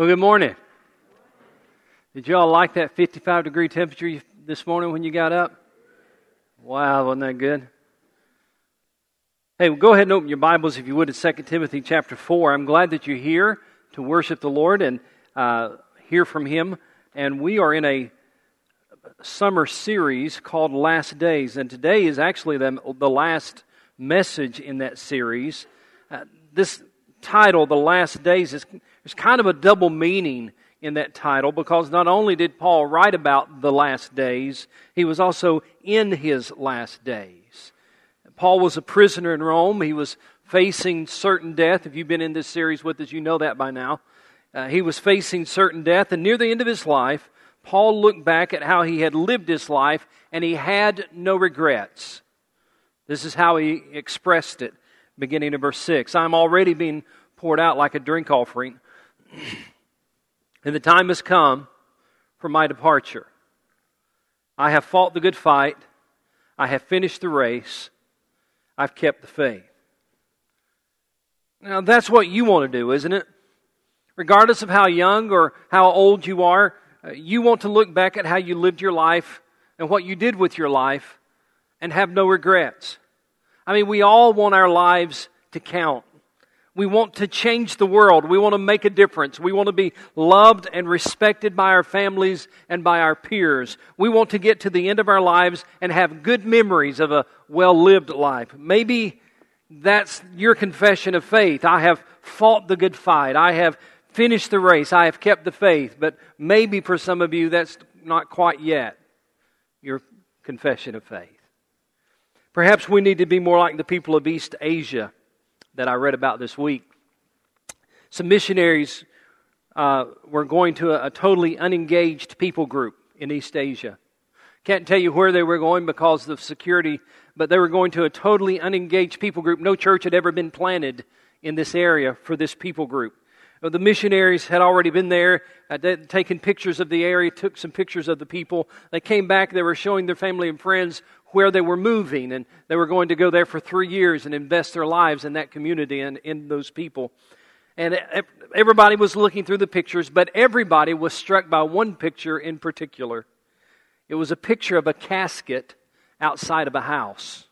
Well, good morning. Did y'all like that 55 degree temperature this morning when you got up? Wow, wasn't that good? Hey, well, go ahead and open your Bibles, if you would, to 2 Timothy chapter 4. I'm glad that you're here to worship the Lord and uh, hear from Him. And we are in a summer series called Last Days. And today is actually the, the last message in that series. Uh, this title, The Last Days, is there's kind of a double meaning in that title because not only did Paul write about the last days, he was also in his last days. Paul was a prisoner in Rome. He was facing certain death. If you've been in this series with us, you know that by now. Uh, he was facing certain death, and near the end of his life, Paul looked back at how he had lived his life, and he had no regrets. This is how he expressed it, beginning in verse 6. I'm already being poured out like a drink offering and the time has come for my departure. I have fought the good fight. I have finished the race. I've kept the faith. Now, that's what you want to do, isn't it? Regardless of how young or how old you are, uh, you want to look back at how you lived your life and what you did with your life and have no regrets. I mean, we all want our lives to count. We want to change the world. We want to make a difference. We want to be loved and respected by our families and by our peers. We want to get to the end of our lives and have good memories of a well lived life. Maybe that's your confession of faith. I have fought the good fight. I have finished the race. I have kept the faith. But maybe for some of you, that's not quite yet your confession of faith. Perhaps we need to be more like the people of East Asia that I read about this week. Some missionaries uh, were going to a, a totally unengaged people group in East Asia. Can't tell you where they were going because of security, but they were going to a totally unengaged people group. No church had ever been planted in this area for this people group. The missionaries had already been there, uh, taken pictures of the area, took some pictures of the people. They came back, they were showing their family and friends where they were moving, and they were going to go there for three years and invest their lives in that community and in those people. And everybody was looking through the pictures, but everybody was struck by one picture in particular. It was a picture of a casket outside of a house.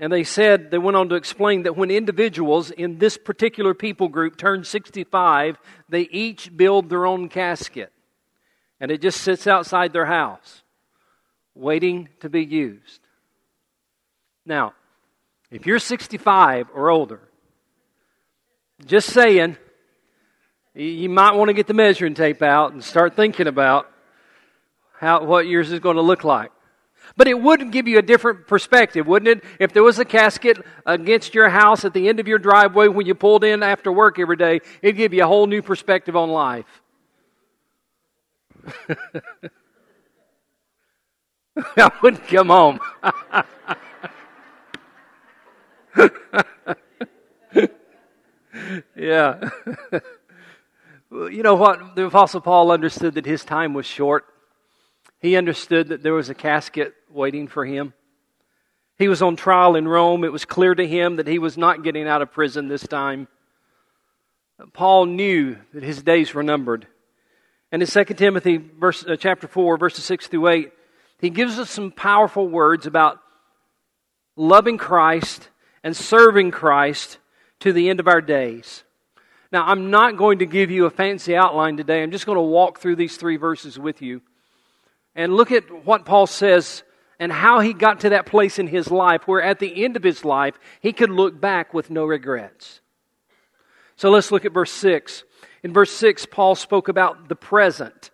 And they said, they went on to explain that when individuals in this particular people group turn 65, they each build their own casket. And it just sits outside their house waiting to be used. Now, if you're 65 or older, just saying, you might want to get the measuring tape out and start thinking about how, what yours is going to look like. But it would give you a different perspective, wouldn't it? If there was a casket against your house at the end of your driveway when you pulled in after work every day, it'd give you a whole new perspective on life. I wouldn't come home. yeah. you know what? The Apostle Paul understood that his time was short. He understood that there was a casket waiting for him. He was on trial in Rome. It was clear to him that he was not getting out of prison this time. Paul knew that his days were numbered. And in 2 Timothy verse, uh, chapter 4, verses 6 through 8, he gives us some powerful words about loving Christ and serving Christ to the end of our days. Now, I'm not going to give you a fancy outline today. I'm just going to walk through these three verses with you and look at what Paul says and how he got to that place in his life where at the end of his life he could look back with no regrets. So let's look at verse 6. In verse 6, Paul spoke about the present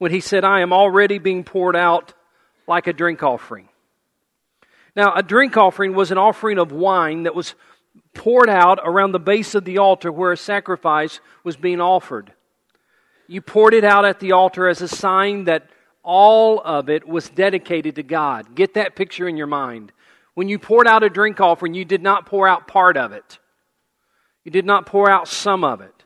when he said, I am already being poured out like a drink offering. Now, a drink offering was an offering of wine that was poured out around the base of the altar where a sacrifice was being offered. You poured it out at the altar as a sign that all of it was dedicated to God. Get that picture in your mind. When you poured out a drink offering, you did not pour out part of it, you did not pour out some of it.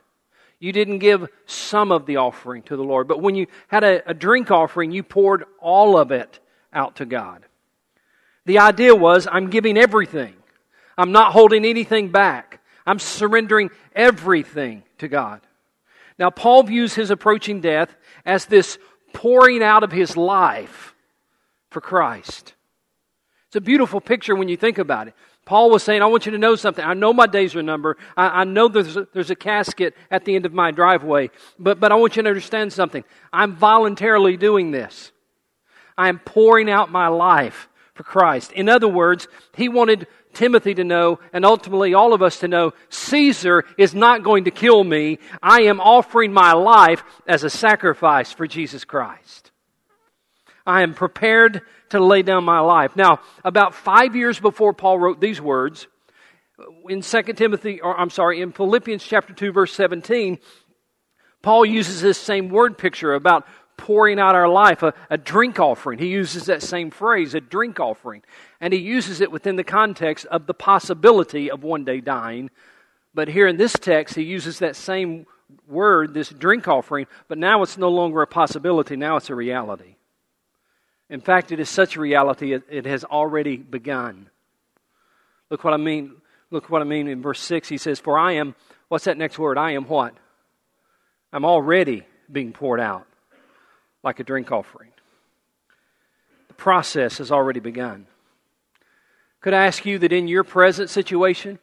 You didn't give some of the offering to the Lord. But when you had a, a drink offering, you poured all of it out to God. The idea was I'm giving everything, I'm not holding anything back, I'm surrendering everything to God. Now, Paul views his approaching death as this pouring out of his life for Christ. It's a beautiful picture when you think about it. Paul was saying, I want you to know something. I know my days are numbered. I, I know there's a, there's a casket at the end of my driveway. But, but I want you to understand something. I'm voluntarily doing this. I am pouring out my life for Christ. In other words, he wanted Timothy to know, and ultimately all of us to know, Caesar is not going to kill me. I am offering my life as a sacrifice for Jesus Christ. I am prepared to lay down my life. Now, about five years before Paul wrote these words, in 2 Timothy, or I'm sorry, in Philippians chapter 2, verse 17, Paul uses this same word picture about pouring out our life, a, a, drink offering. He uses that same phrase, a drink offering. And he uses it within the context of the possibility of one day dying. But here in this text, he uses that same word, this drink offering, but now it's no longer a possibility, now it's a reality. In fact, it is such a reality, it, has already begun. Look what I mean. Look what I mean in verse 6. He says, For I am, what's that next word? I am what? I'm already being poured out like a drink offering. The process has already begun. Could I ask you that in your present situation,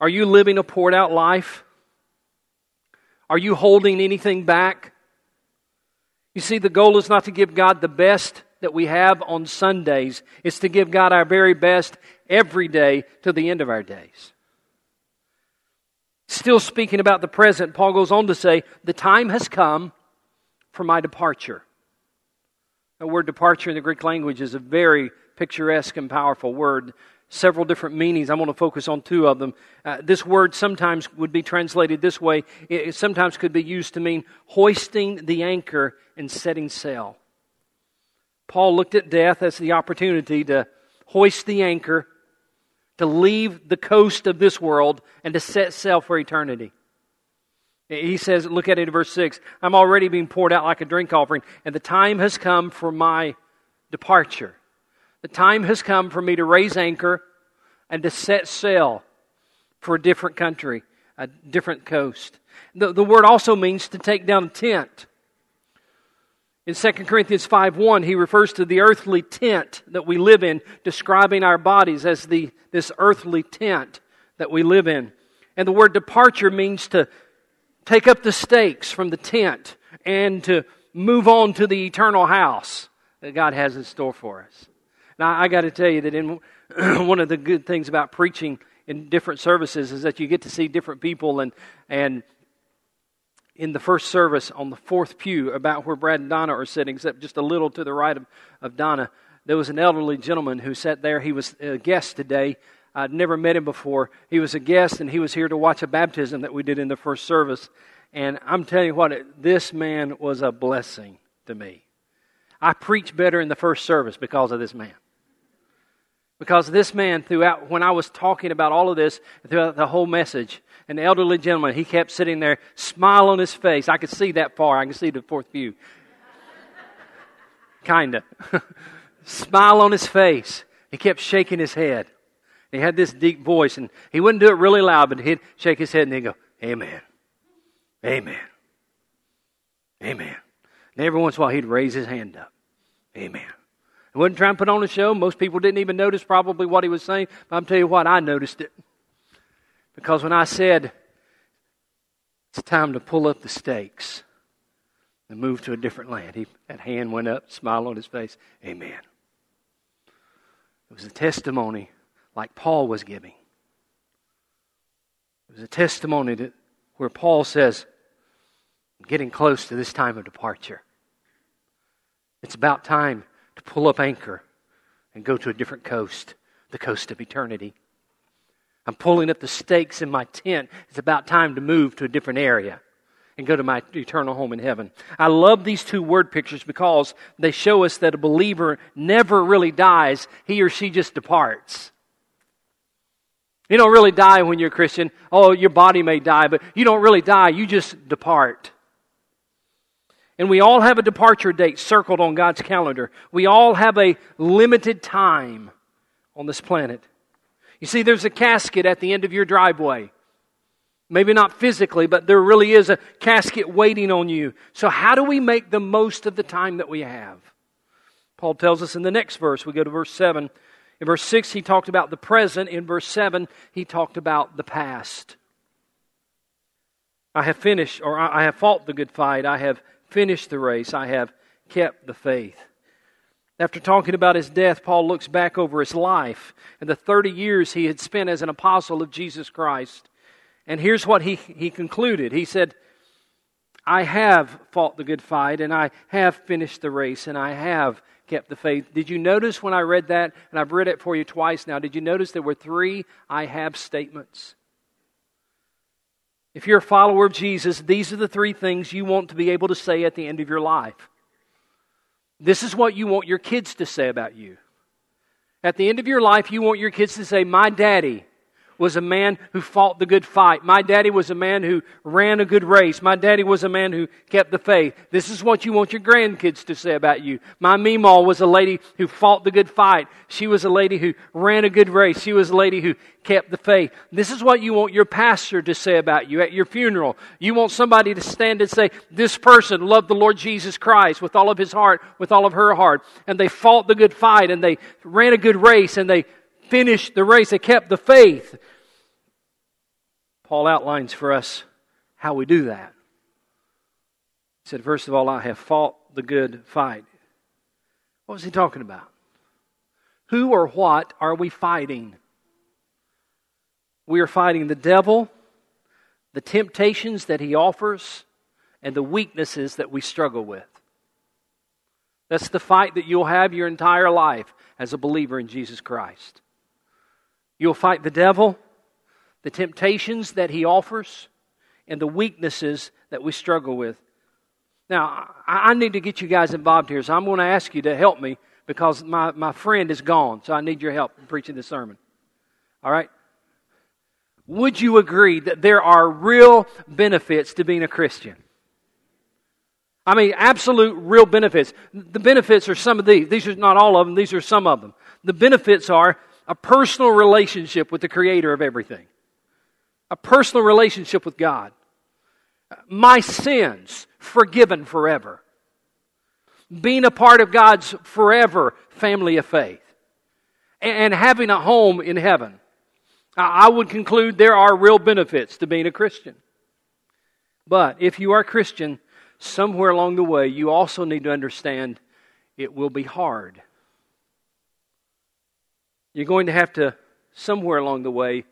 are you living a poured out life? Are you holding anything back? You see, the goal is not to give God the best that we have on Sundays, it's to give God our very best every day to the end of our days. Still speaking about the present, Paul goes on to say, The time has come for my departure. The word departure in the Greek language is a very picturesque and powerful word. Several different meanings. I'm going to focus on two of them. Uh, this word sometimes would be translated this way. It sometimes could be used to mean hoisting the anchor and setting sail. Paul looked at death as the opportunity to hoist the anchor, to leave the coast of this world, and to set sail for eternity. He says, look at it in verse 6 I'm already being poured out like a drink offering, and the time has come for my departure. The time has come for me to raise anchor and to set sail for a different country, a different coast. The, the word also means to take down a tent. In 2 Corinthians 5 1, he refers to the earthly tent that we live in, describing our bodies as the, this earthly tent that we live in. And the word departure means to take up the stakes from the tent and to move on to the eternal house that God has in store for us. Now, I got to tell you that in one of the good things about preaching in different services is that you get to see different people and and in the first service on the fourth pew about where Brad and Donna are sitting, except just a little to the right of, of Donna, there was an elderly gentleman who sat there. He was a guest today I'd never met him before. He was a guest, and he was here to watch a baptism that we did in the first service. And I'm telling you what, this man was a blessing to me. I preach better in the first service because of this man. Because this man, throughout, when I was talking about all of this, throughout the whole message, an elderly gentleman, he kept sitting there, smile on his face. I could see that far. I could see the fourth view. Kinda. smile on his face. He kept shaking his head. He had this deep voice, and he wouldn't do it really loud, but he'd shake his head and he'd go, Amen. Amen. Amen. And every once in a while, he'd raise his hand up. Amen. He wasn't trying to put on a show. Most people didn't even notice probably what he was saying. But I'm telling you what, I noticed it. Because when I said, it's time to pull up the stakes and move to a different land, he, that hand went up, smile on his face. Amen. It was a testimony like Paul was giving. It was a testimony that, where Paul says, I'm getting close to this time of departure. It's about time to pull up anchor and go to a different coast, the coast of eternity. I'm pulling up the stakes in my tent. It's about time to move to a different area and go to my eternal home in heaven. I love these two word pictures because they show us that a believer never really dies, he or she just departs. You don't really die when you're a Christian. Oh, your body may die, but you don't really die. You just depart. And we all have a departure date circled on God's calendar. We all have a limited time on this planet. You see, there's a casket at the end of your driveway. Maybe not physically, but there really is a casket waiting on you. So, how do we make the most of the time that we have? Paul tells us in the next verse. We go to verse 7. In verse 6, he talked about the present. In verse 7, he talked about the past. I have finished, or I have fought the good fight. I have finished the race. I have kept the faith. After talking about his death, Paul looks back over his life and the 30 years he had spent as an apostle of Jesus Christ. And here's what he, he concluded. He said, I have fought the good fight, and I have finished the race, and I have kept the faith. Did you notice when I read that, and I've read it for you twice now, did you notice there were three I have statements? If you're a follower of Jesus, these are the three things you want to be able to say at the end of your life. This is what you want your kids to say about you. At the end of your life, you want your kids to say, My daddy was a man who fought the good fight. My daddy was a man who ran a good race. My daddy was a man who kept the faith. This is what you want your grandkids to say about you. My Meemaw was a lady who fought the good fight. She was a lady who ran a good race. She was a lady who kept the faith. This is what you want your pastor to say about you at your funeral. You want somebody to stand and say, This person loved the Lord Jesus Christ with all of his heart, with all of her heart. And they fought the good fight and they ran a good race and they finished the race, they kept the faith. Paul outlines for us how we do that. He said, First of all, I have fought the good fight. What was he talking about? Who or what are we fighting? We are fighting the devil, the temptations that he offers, and the weaknesses that we struggle with. That's the fight that you'll have your entire life as a believer in Jesus Christ. You'll fight the devil, the temptations that he offers, and the weaknesses that we struggle with. Now, I need to get you guys involved here, so I'm going to ask you to help me because my, my friend is gone, so I need your help in preaching this sermon. All right? Would you agree that there are real benefits to being a Christian? I mean, absolute real benefits. The benefits are some of these. These are not all of them, these are some of them. The benefits are a personal relationship with the creator of everything, a personal relationship with God. My sins forgiven forever. Being a part of God's forever family of faith. And having a home in heaven. I would conclude there are real benefits to being a Christian. But if you are a Christian, somewhere along the way, you also need to understand it will be hard. You're going to have to, somewhere along the way,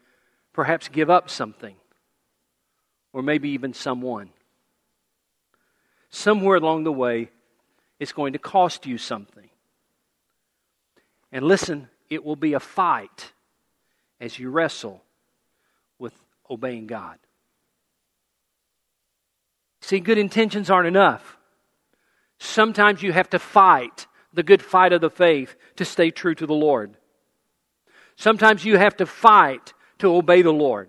perhaps give up something, or maybe even someone. Somewhere along the way, it's going to cost you something. And listen, it will be a fight as you wrestle with obeying God. See, good intentions aren't enough. Sometimes you have to fight the good fight of the faith to stay true to the Lord. Sometimes you have to fight to obey the Lord.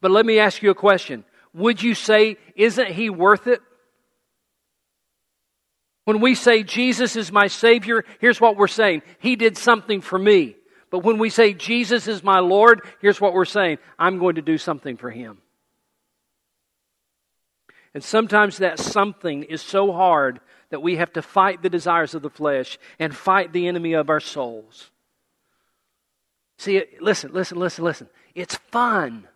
But let me ask you a question. Would you say, isn't he worth it? When we say Jesus is my Savior, here's what we're saying. He did something for me. But when we say Jesus is my Lord, here's what we're saying. I'm going to do something for Him. And sometimes that something is so hard that we have to fight the desires of the flesh and fight the enemy of our souls. See, listen, listen, listen, listen. It's fun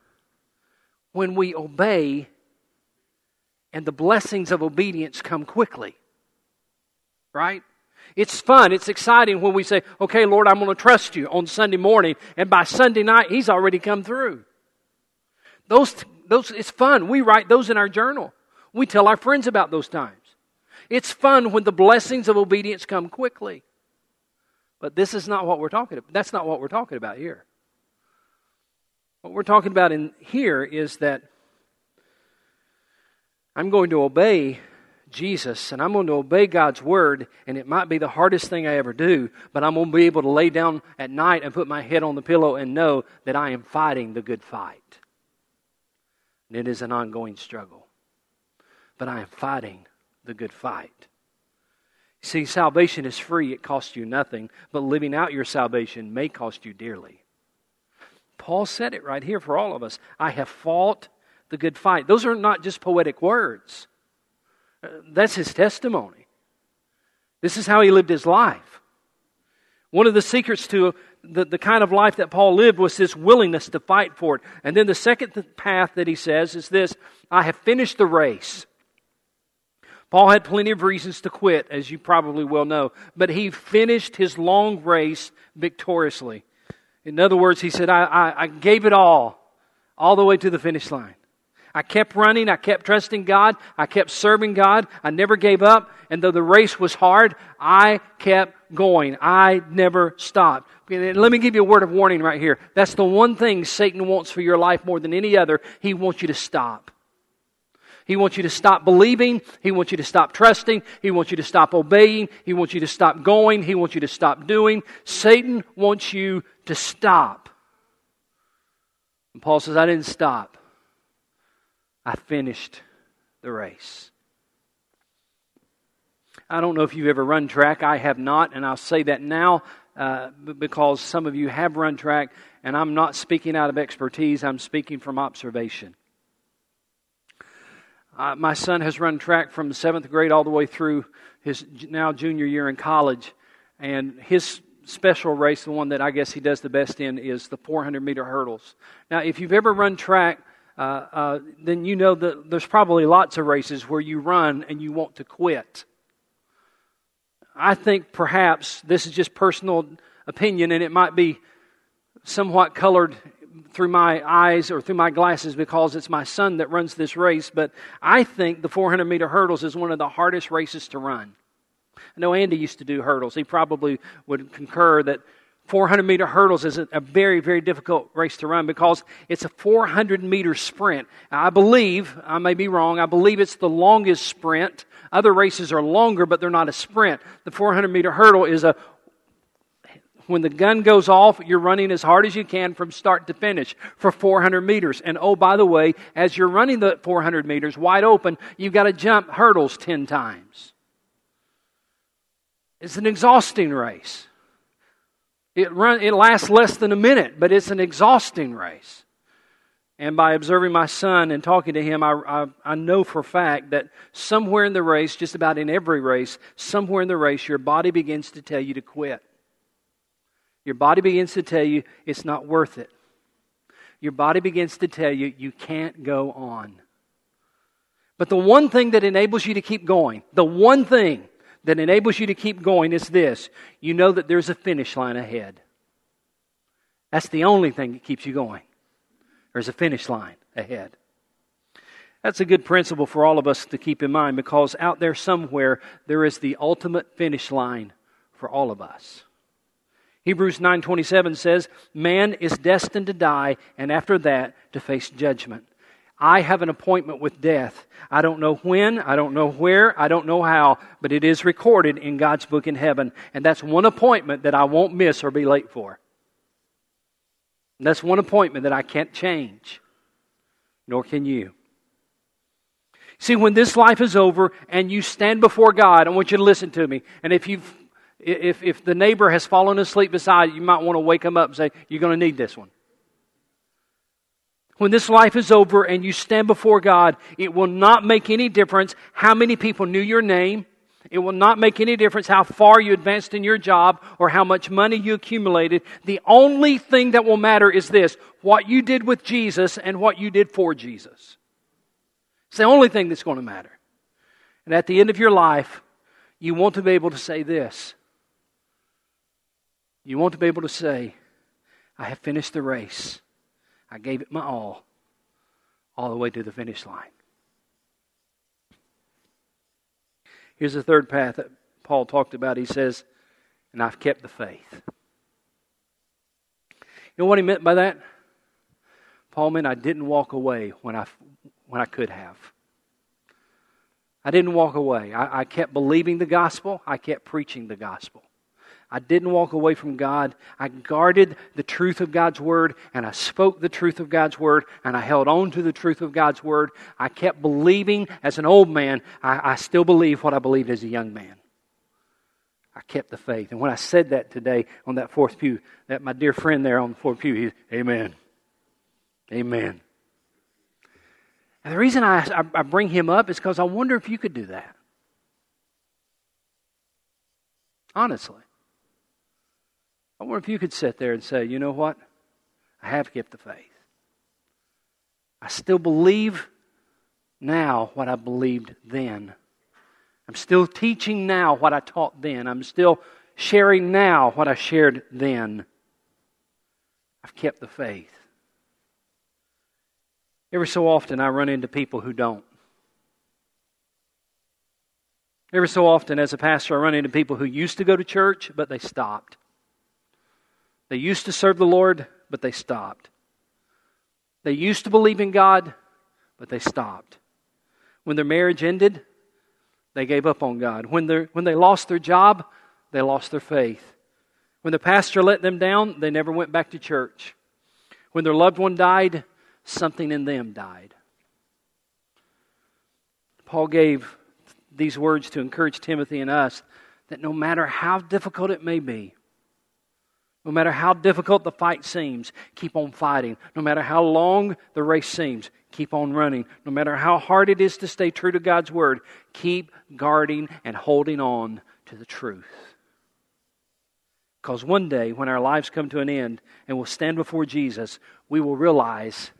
when we obey and the blessings of obedience come quickly. Right? It's fun. It's exciting when we say, okay, Lord, I'm going to trust you on Sunday morning. And by Sunday night, He's already come through. Those, those, it's fun. We write those in our journal. We tell our friends about those times. It's fun when the blessings of obedience come quickly. But this is not what we're talking about. That's not what we're talking about here. What we're talking about in here is that I'm going to obey Jesus and I'm going to obey God's word, and it might be the hardest thing I ever do, but I'm going to be able to lay down at night and put my head on the pillow and know that I am fighting the good fight. And it is an ongoing struggle. But I am fighting the good fight. See, salvation is free, it costs you nothing, but living out your salvation may cost you dearly. Paul said it right here for all of us. I have fought the good fight. Those are not just poetic words, uh, that's his testimony. This is how he lived his life. One of the secrets to the, the kind of life that Paul lived was this willingness to fight for it. And then the second path that he says is this I have finished the race. Paul had plenty of reasons to quit, as you probably well know, but he finished his long race victoriously. In other words, he said, I, I, I gave it all, all the way to the finish line. I kept running. I kept trusting God. I kept serving God. I never gave up. And though the race was hard, I kept going. I never stopped. Let me give you a word of warning right here. That's the one thing Satan wants for your life more than any other. He wants you to stop. He wants you to stop believing. He wants you to stop trusting. He wants you to stop obeying. He wants you to stop going. He wants you to stop doing. Satan wants you to stop. And Paul says, I didn't stop. I finished the race. I don't know if you've ever run track. I have not, and I'll say that now uh, because some of you have run track, and I'm not speaking out of expertise, I'm speaking from observation. Uh, my son has run track from seventh grade all the way through his now junior year in college, and his special race, the one that I guess he does the best in, is the 400 meter hurdles. Now, if you've ever run track, uh, uh, then you know that there's probably lots of races where you run and you want to quit. I think perhaps this is just personal opinion, and it might be somewhat colored through my eyes or through my glasses because it's my son that runs this race, but I think the 400 meter hurdles is one of the hardest races to run. I know Andy used to do hurdles. He probably would concur that 400 meter hurdles is a, very, very difficult race to run because it's a 400 meter sprint. I believe, I may be wrong, I believe it's the longest sprint. Other races are longer, but they're not a sprint. The 400 meter hurdle is a when the gun goes off, you're running as hard as you can from start to finish for 400 meters. And oh, by the way, as you're running the 400 meters wide open, you've got to jump hurdles 10 times. It's an exhausting race. It, run, it lasts less than a minute, but it's an exhausting race. And by observing my son and talking to him, I, I, I, know for a fact that somewhere in the race, just about in every race, somewhere in the race, your body begins to tell you to quit. Your body begins to tell you it's not worth it. Your body begins to tell you you can't go on. But the one thing that enables you to keep going, the one thing that enables you to keep going is this you know that there's a finish line ahead. That's the only thing that keeps you going. There's a finish line ahead. That's a good principle for all of us to keep in mind because out there somewhere there is the ultimate finish line for all of us. Hebrews 9:27 says, "Man is destined to die and after that to face judgment." I have an appointment with death. I don't know when, I don't know where, I don't know how, but it is recorded in God's book in heaven, and that's one appointment that I won't miss or be late for. that's one appointment that I can't change, nor can you. See, when this life is over and you stand before God, I want you to listen to me. And if you've if, if the neighbor has fallen asleep beside you, you might want to wake them up and say, You're going to need this one. When this life is over and you stand before God, it will not make any difference how many people knew your name. It will not make any difference how far you advanced in your job or how much money you accumulated. The only thing that will matter is this what you did with Jesus and what you did for Jesus. It's the only thing that's going to matter. And at the end of your life, you want to be able to say this you want to be able to say, I have finished the race. I gave it my all, all the way to the finish line. Here's the third path that Paul talked about. He says, and I've kept the faith. You know what he meant by that? Paul meant I didn't walk away when I, when I could have. I didn't walk away. I, I kept believing the gospel. I kept preaching the gospel. I didn't walk away from God. I guarded the truth of God's word and I spoke the truth of God's word and I held on to the truth of God's word. I kept believing as an old man. I, I still believe what I believed as a young man. I kept the faith. And when I said that today on that fourth pew, that my dear friend there on the fourth pew, he, said, Amen. Amen. And the reason I, I, I bring him up is because I wonder if you could do that. Honestly. I wonder if you could sit there and say, you know what? I have kept the faith. I still believe now what I believed then. I'm still teaching now what I taught then. I'm still sharing now what I shared then. I've kept the faith. Every so often, I run into people who don't. Every so often, as a pastor, I run into people who used to go to church, but they stopped. They used to serve the Lord, but they stopped. They used to believe in God, but they stopped. When their marriage ended, they gave up on God. When, when they lost their job, they lost their faith. When the pastor let them down, they never went back to church. When their loved one died, something in them died. Paul gave these words to encourage Timothy and us that no matter how difficult it may be, no matter how difficult the fight seems, keep on fighting. No matter how long the race seems, keep on running. No matter how hard it is to stay true to God's word, keep guarding and holding on to the truth. Because one day, when our lives come to an end and we'll stand before Jesus, we will realize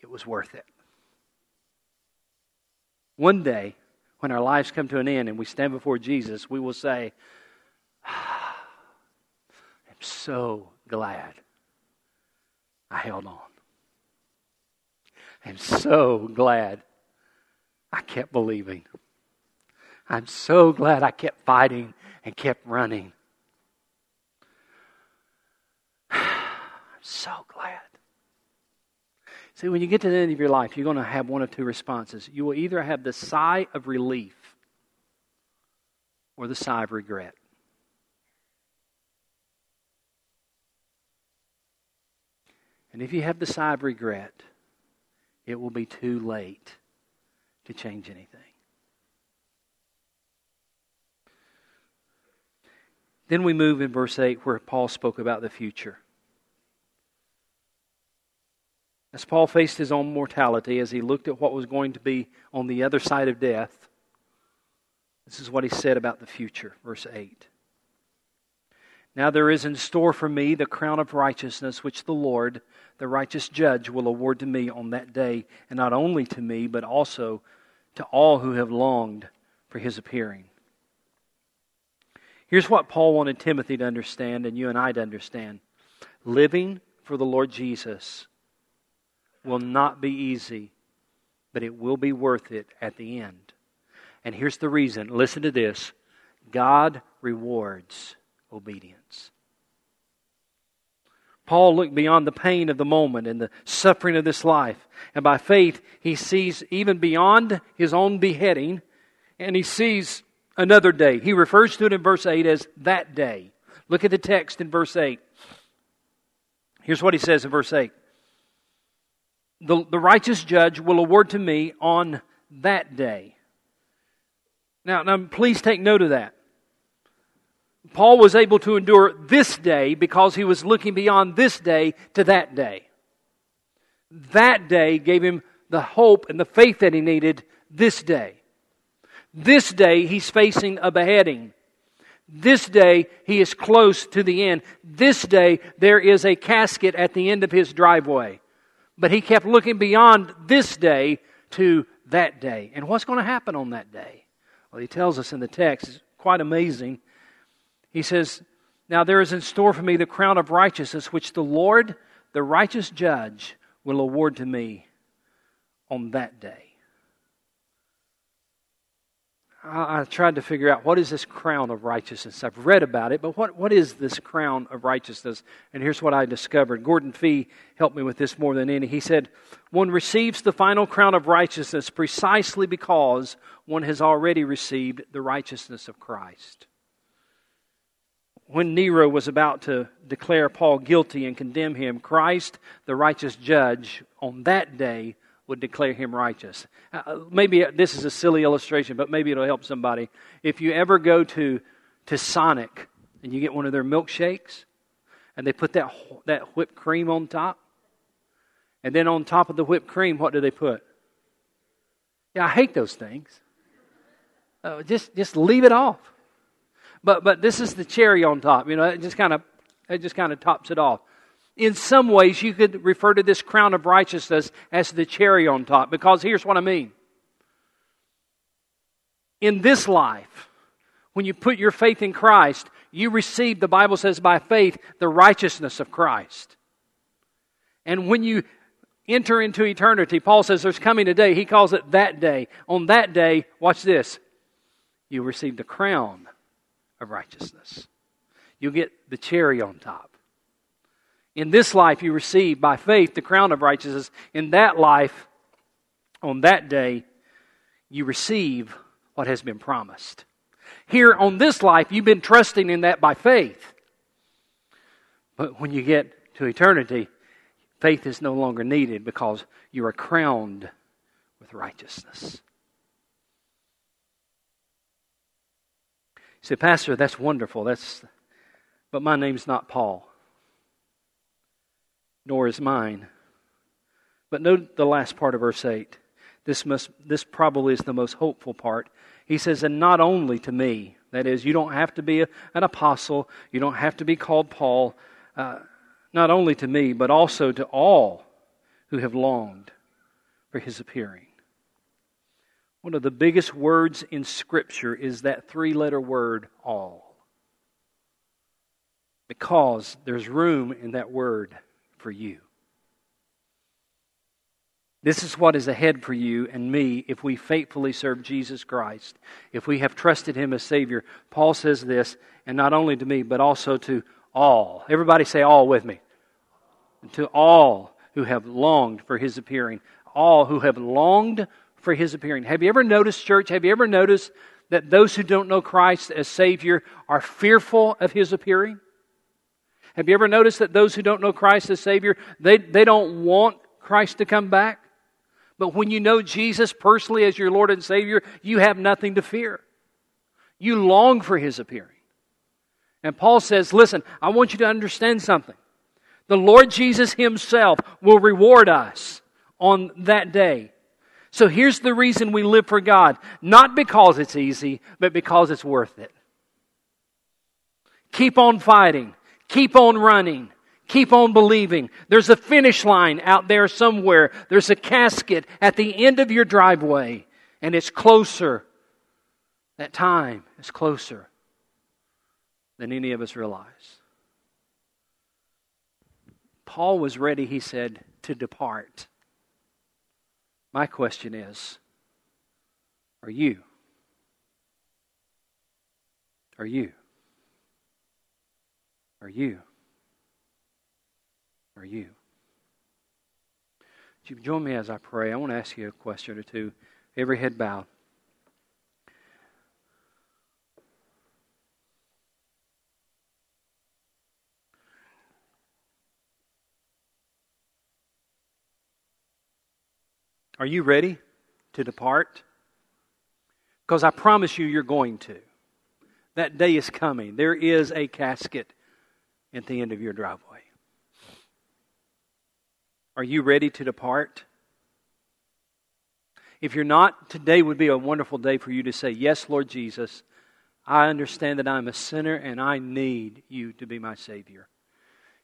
it was worth it. One day, when our lives come to an end and we stand before Jesus, we will say, so glad I held on. I'm so glad I kept believing. I'm so glad I kept fighting and kept running. I'm so glad. See, when you get to the end of your life, you're going to have one of two responses. You will either have the sigh of relief or the sigh of regret. And if you have the of regret, it will be too late to change anything. Then we move in verse 8 where Paul spoke about the future. As Paul faced his own mortality, as he looked at what was going to be on the other side of death, this is what he said about the future, verse 8. Now there is in store for me the crown of righteousness, which the Lord, the righteous judge, will award to me on that day, and not only to me, but also to all who have longed for his appearing. Here's what Paul wanted Timothy to understand and you and I to understand living for the Lord Jesus will not be easy, but it will be worth it at the end. And here's the reason listen to this God rewards obedience. Paul looked beyond the pain of the moment and the suffering of this life. And by faith, he sees even beyond his own beheading, and he sees another day. He refers to it in verse 8 as that day. Look at the text in verse 8. Here's what he says in verse 8 The, the righteous judge will award to me on that day. Now, now, please take note of that. Paul was able to endure this day because he was looking beyond this day to that day. That day gave him the hope and the faith that he needed this day. This day he's facing a beheading. This day he is close to the end. This day there is a casket at the end of his driveway. But he kept looking beyond this day to that day. And what's going to happen on that day? Well, he tells us in the text, it's quite amazing. He says, Now there is in store for me the crown of righteousness, which the Lord, the righteous judge, will award to me on that day. I, I tried to figure out what is this crown of righteousness. I've read about it, but what, what is this crown of righteousness? And here's what I discovered. Gordon Fee helped me with this more than any. He said, One receives the final crown of righteousness precisely because one has already received the righteousness of Christ when Nero was about to declare Paul guilty and condemn him, Christ, the righteous judge, on that day would declare him righteous. Uh, maybe this is a silly illustration, but maybe it'll help somebody. If you ever go to, to Sonic and you get one of their milkshakes, and they put that, that whipped cream on top, and then on top of the whipped cream, what do they put? Yeah, I hate those things. Uh, just just leave it off. But but this is the cherry on top. You know, it just kind of it just kind of tops it off. In some ways, you could refer to this crown of righteousness as the cherry on top, because here's what I mean. In this life, when you put your faith in Christ, you receive, the Bible says, by faith, the righteousness of Christ. And when you enter into eternity, Paul says there's coming a day. He calls it that day. On that day, watch this, you receive the crown of righteousness. You'll get the cherry on top. In this life, you receive by faith the crown of righteousness. In that life, on that day, you receive what has been promised. Here on this life, you've been trusting in that by faith. But when you get to eternity, faith is no longer needed because you are crowned with righteousness. You say, Pastor, that's wonderful. That's, but my name's not Paul, nor is mine. But note the last part of verse 8. This, must, this probably is the most hopeful part. He says, and not only to me. That is, you don't have to be a, an apostle, you don't have to be called Paul. Uh, not only to me, but also to all who have longed for his appearing. One of the biggest words in Scripture is that three letter word, all. Because there's room in that word for you. This is what is ahead for you and me if we faithfully serve Jesus Christ, if we have trusted Him as Savior. Paul says this, and not only to me, but also to all. Everybody say all with me. To all who have longed for His appearing. All who have longed for His appearing. Have you ever noticed, church, have you ever noticed that those who don't know Christ as Savior are fearful of His appearing? Have you ever noticed that those who don't know Christ as Savior, they, they don't want Christ to come back? But when you know Jesus personally as your Lord and Savior, you have nothing to fear. You long for His appearing. And Paul says, Listen, I want you to understand something. The Lord Jesus Himself will reward us on that day. So here's the reason we live for God not because it's easy, but because it's worth it. Keep on fighting, keep on running, Keep on believing. There's a finish line out there somewhere. There's a casket at the end of your driveway, and it's closer. That time is closer than any of us realize. Paul was ready, he said, to depart. My question is are you? Are you? Are you? are you? Would you join me as I pray? I want to ask you a question or two. Every head bowed. Are you ready to depart? Because I promise you, you're going to. That day is coming. There is a casket at the end of your driveway. Are you ready to depart? If you're not, today would be a wonderful day for you to say, Yes, Lord Jesus, I understand that I'm a sinner and I need you to be my Savior.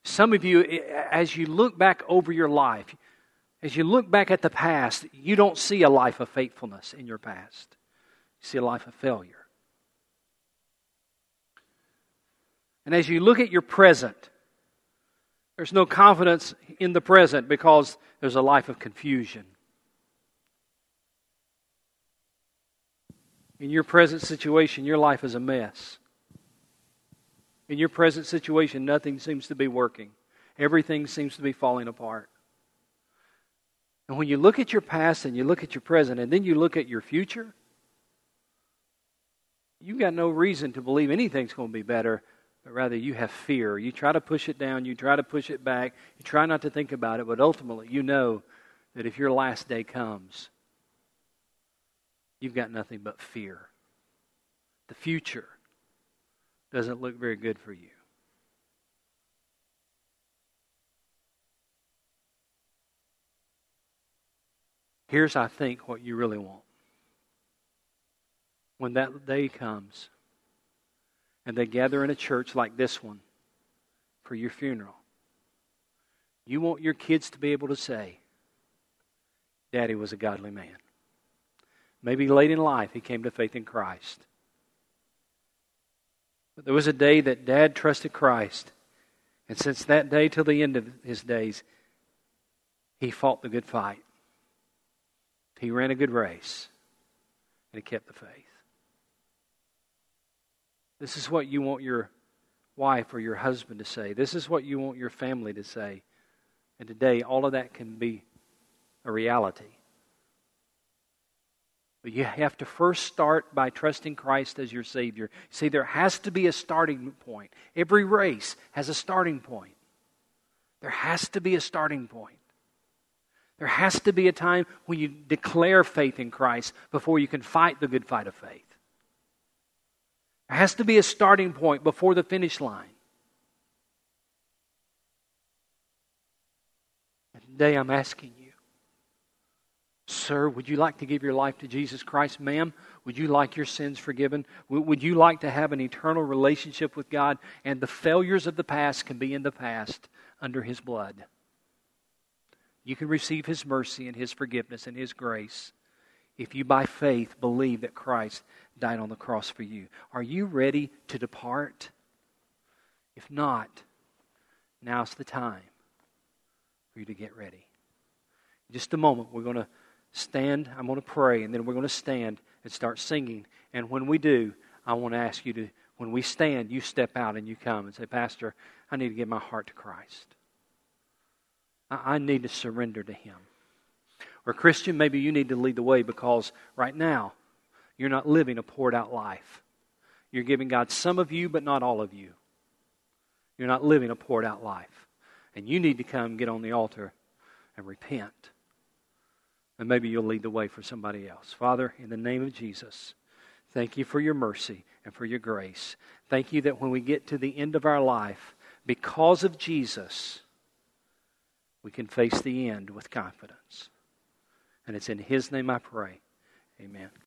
Some of you, as you look back over your life, as you look back at the past, you don't see a life of faithfulness in your past. You see a life of failure. And as you look at your present, there's no confidence in the present because there's a life of confusion. In your present situation, your life is a mess. In your present situation, nothing seems to be working. Everything seems to be falling apart. And when you look at your past and you look at your present and then you look at your future, you've got no reason to believe anything's going to be better but rather you have fear. You try to push it down, you try to push it back, you try not to think about it, but ultimately you know that if your last day comes, you've got nothing but fear. The future doesn't look very good for you. Here's, I think, what you really want when that day comes and they gather in a church like this one for your funeral, you want your kids to be able to say, Daddy was a godly man. Maybe late in life he came to faith in Christ. But there was a day that Dad trusted Christ. And since that day till the end of his days, he fought the good fight. He ran a good race. And he kept the faith. This is what you want your wife or your husband to say. This is what you want your family to say. And today, all of that can be a reality. But you have to first start by trusting Christ as your Savior. See, there has to be a starting point. Every race has a starting point. There has to be a starting point. There has to be a time when you declare faith in Christ before you can fight the good fight of faith. There has to be a starting point before the finish line. And today I'm asking you, sir, would you like to give your life to Jesus Christ? Ma'am, would you like your sins forgiven? Would you like to have an eternal relationship with God? And the failures of the past can be in the past under His blood. You can receive His mercy and His forgiveness and His grace if you by faith believe that Christ died on the cross for you. Are you ready to depart? If not, now's the time for you to get ready. In just a moment, we're going to stand. I'm going to pray, and then we're going to stand and start singing. And when we do, I want to ask you to, when we stand, you step out and you come and say, Pastor, I need to give my heart to Christ. I need to surrender to Him. Or, Christian, maybe you need to lead the way because right now you're not living a poured out life. You're giving God some of you, but not all of you. You're not living a poured out life. And you need to come get on the altar and repent. And maybe you'll lead the way for somebody else. Father, in the name of Jesus, thank you for your mercy and for your grace. Thank you that when we get to the end of our life, because of Jesus, we can face the end with confidence. And it's in His name I pray. Amen.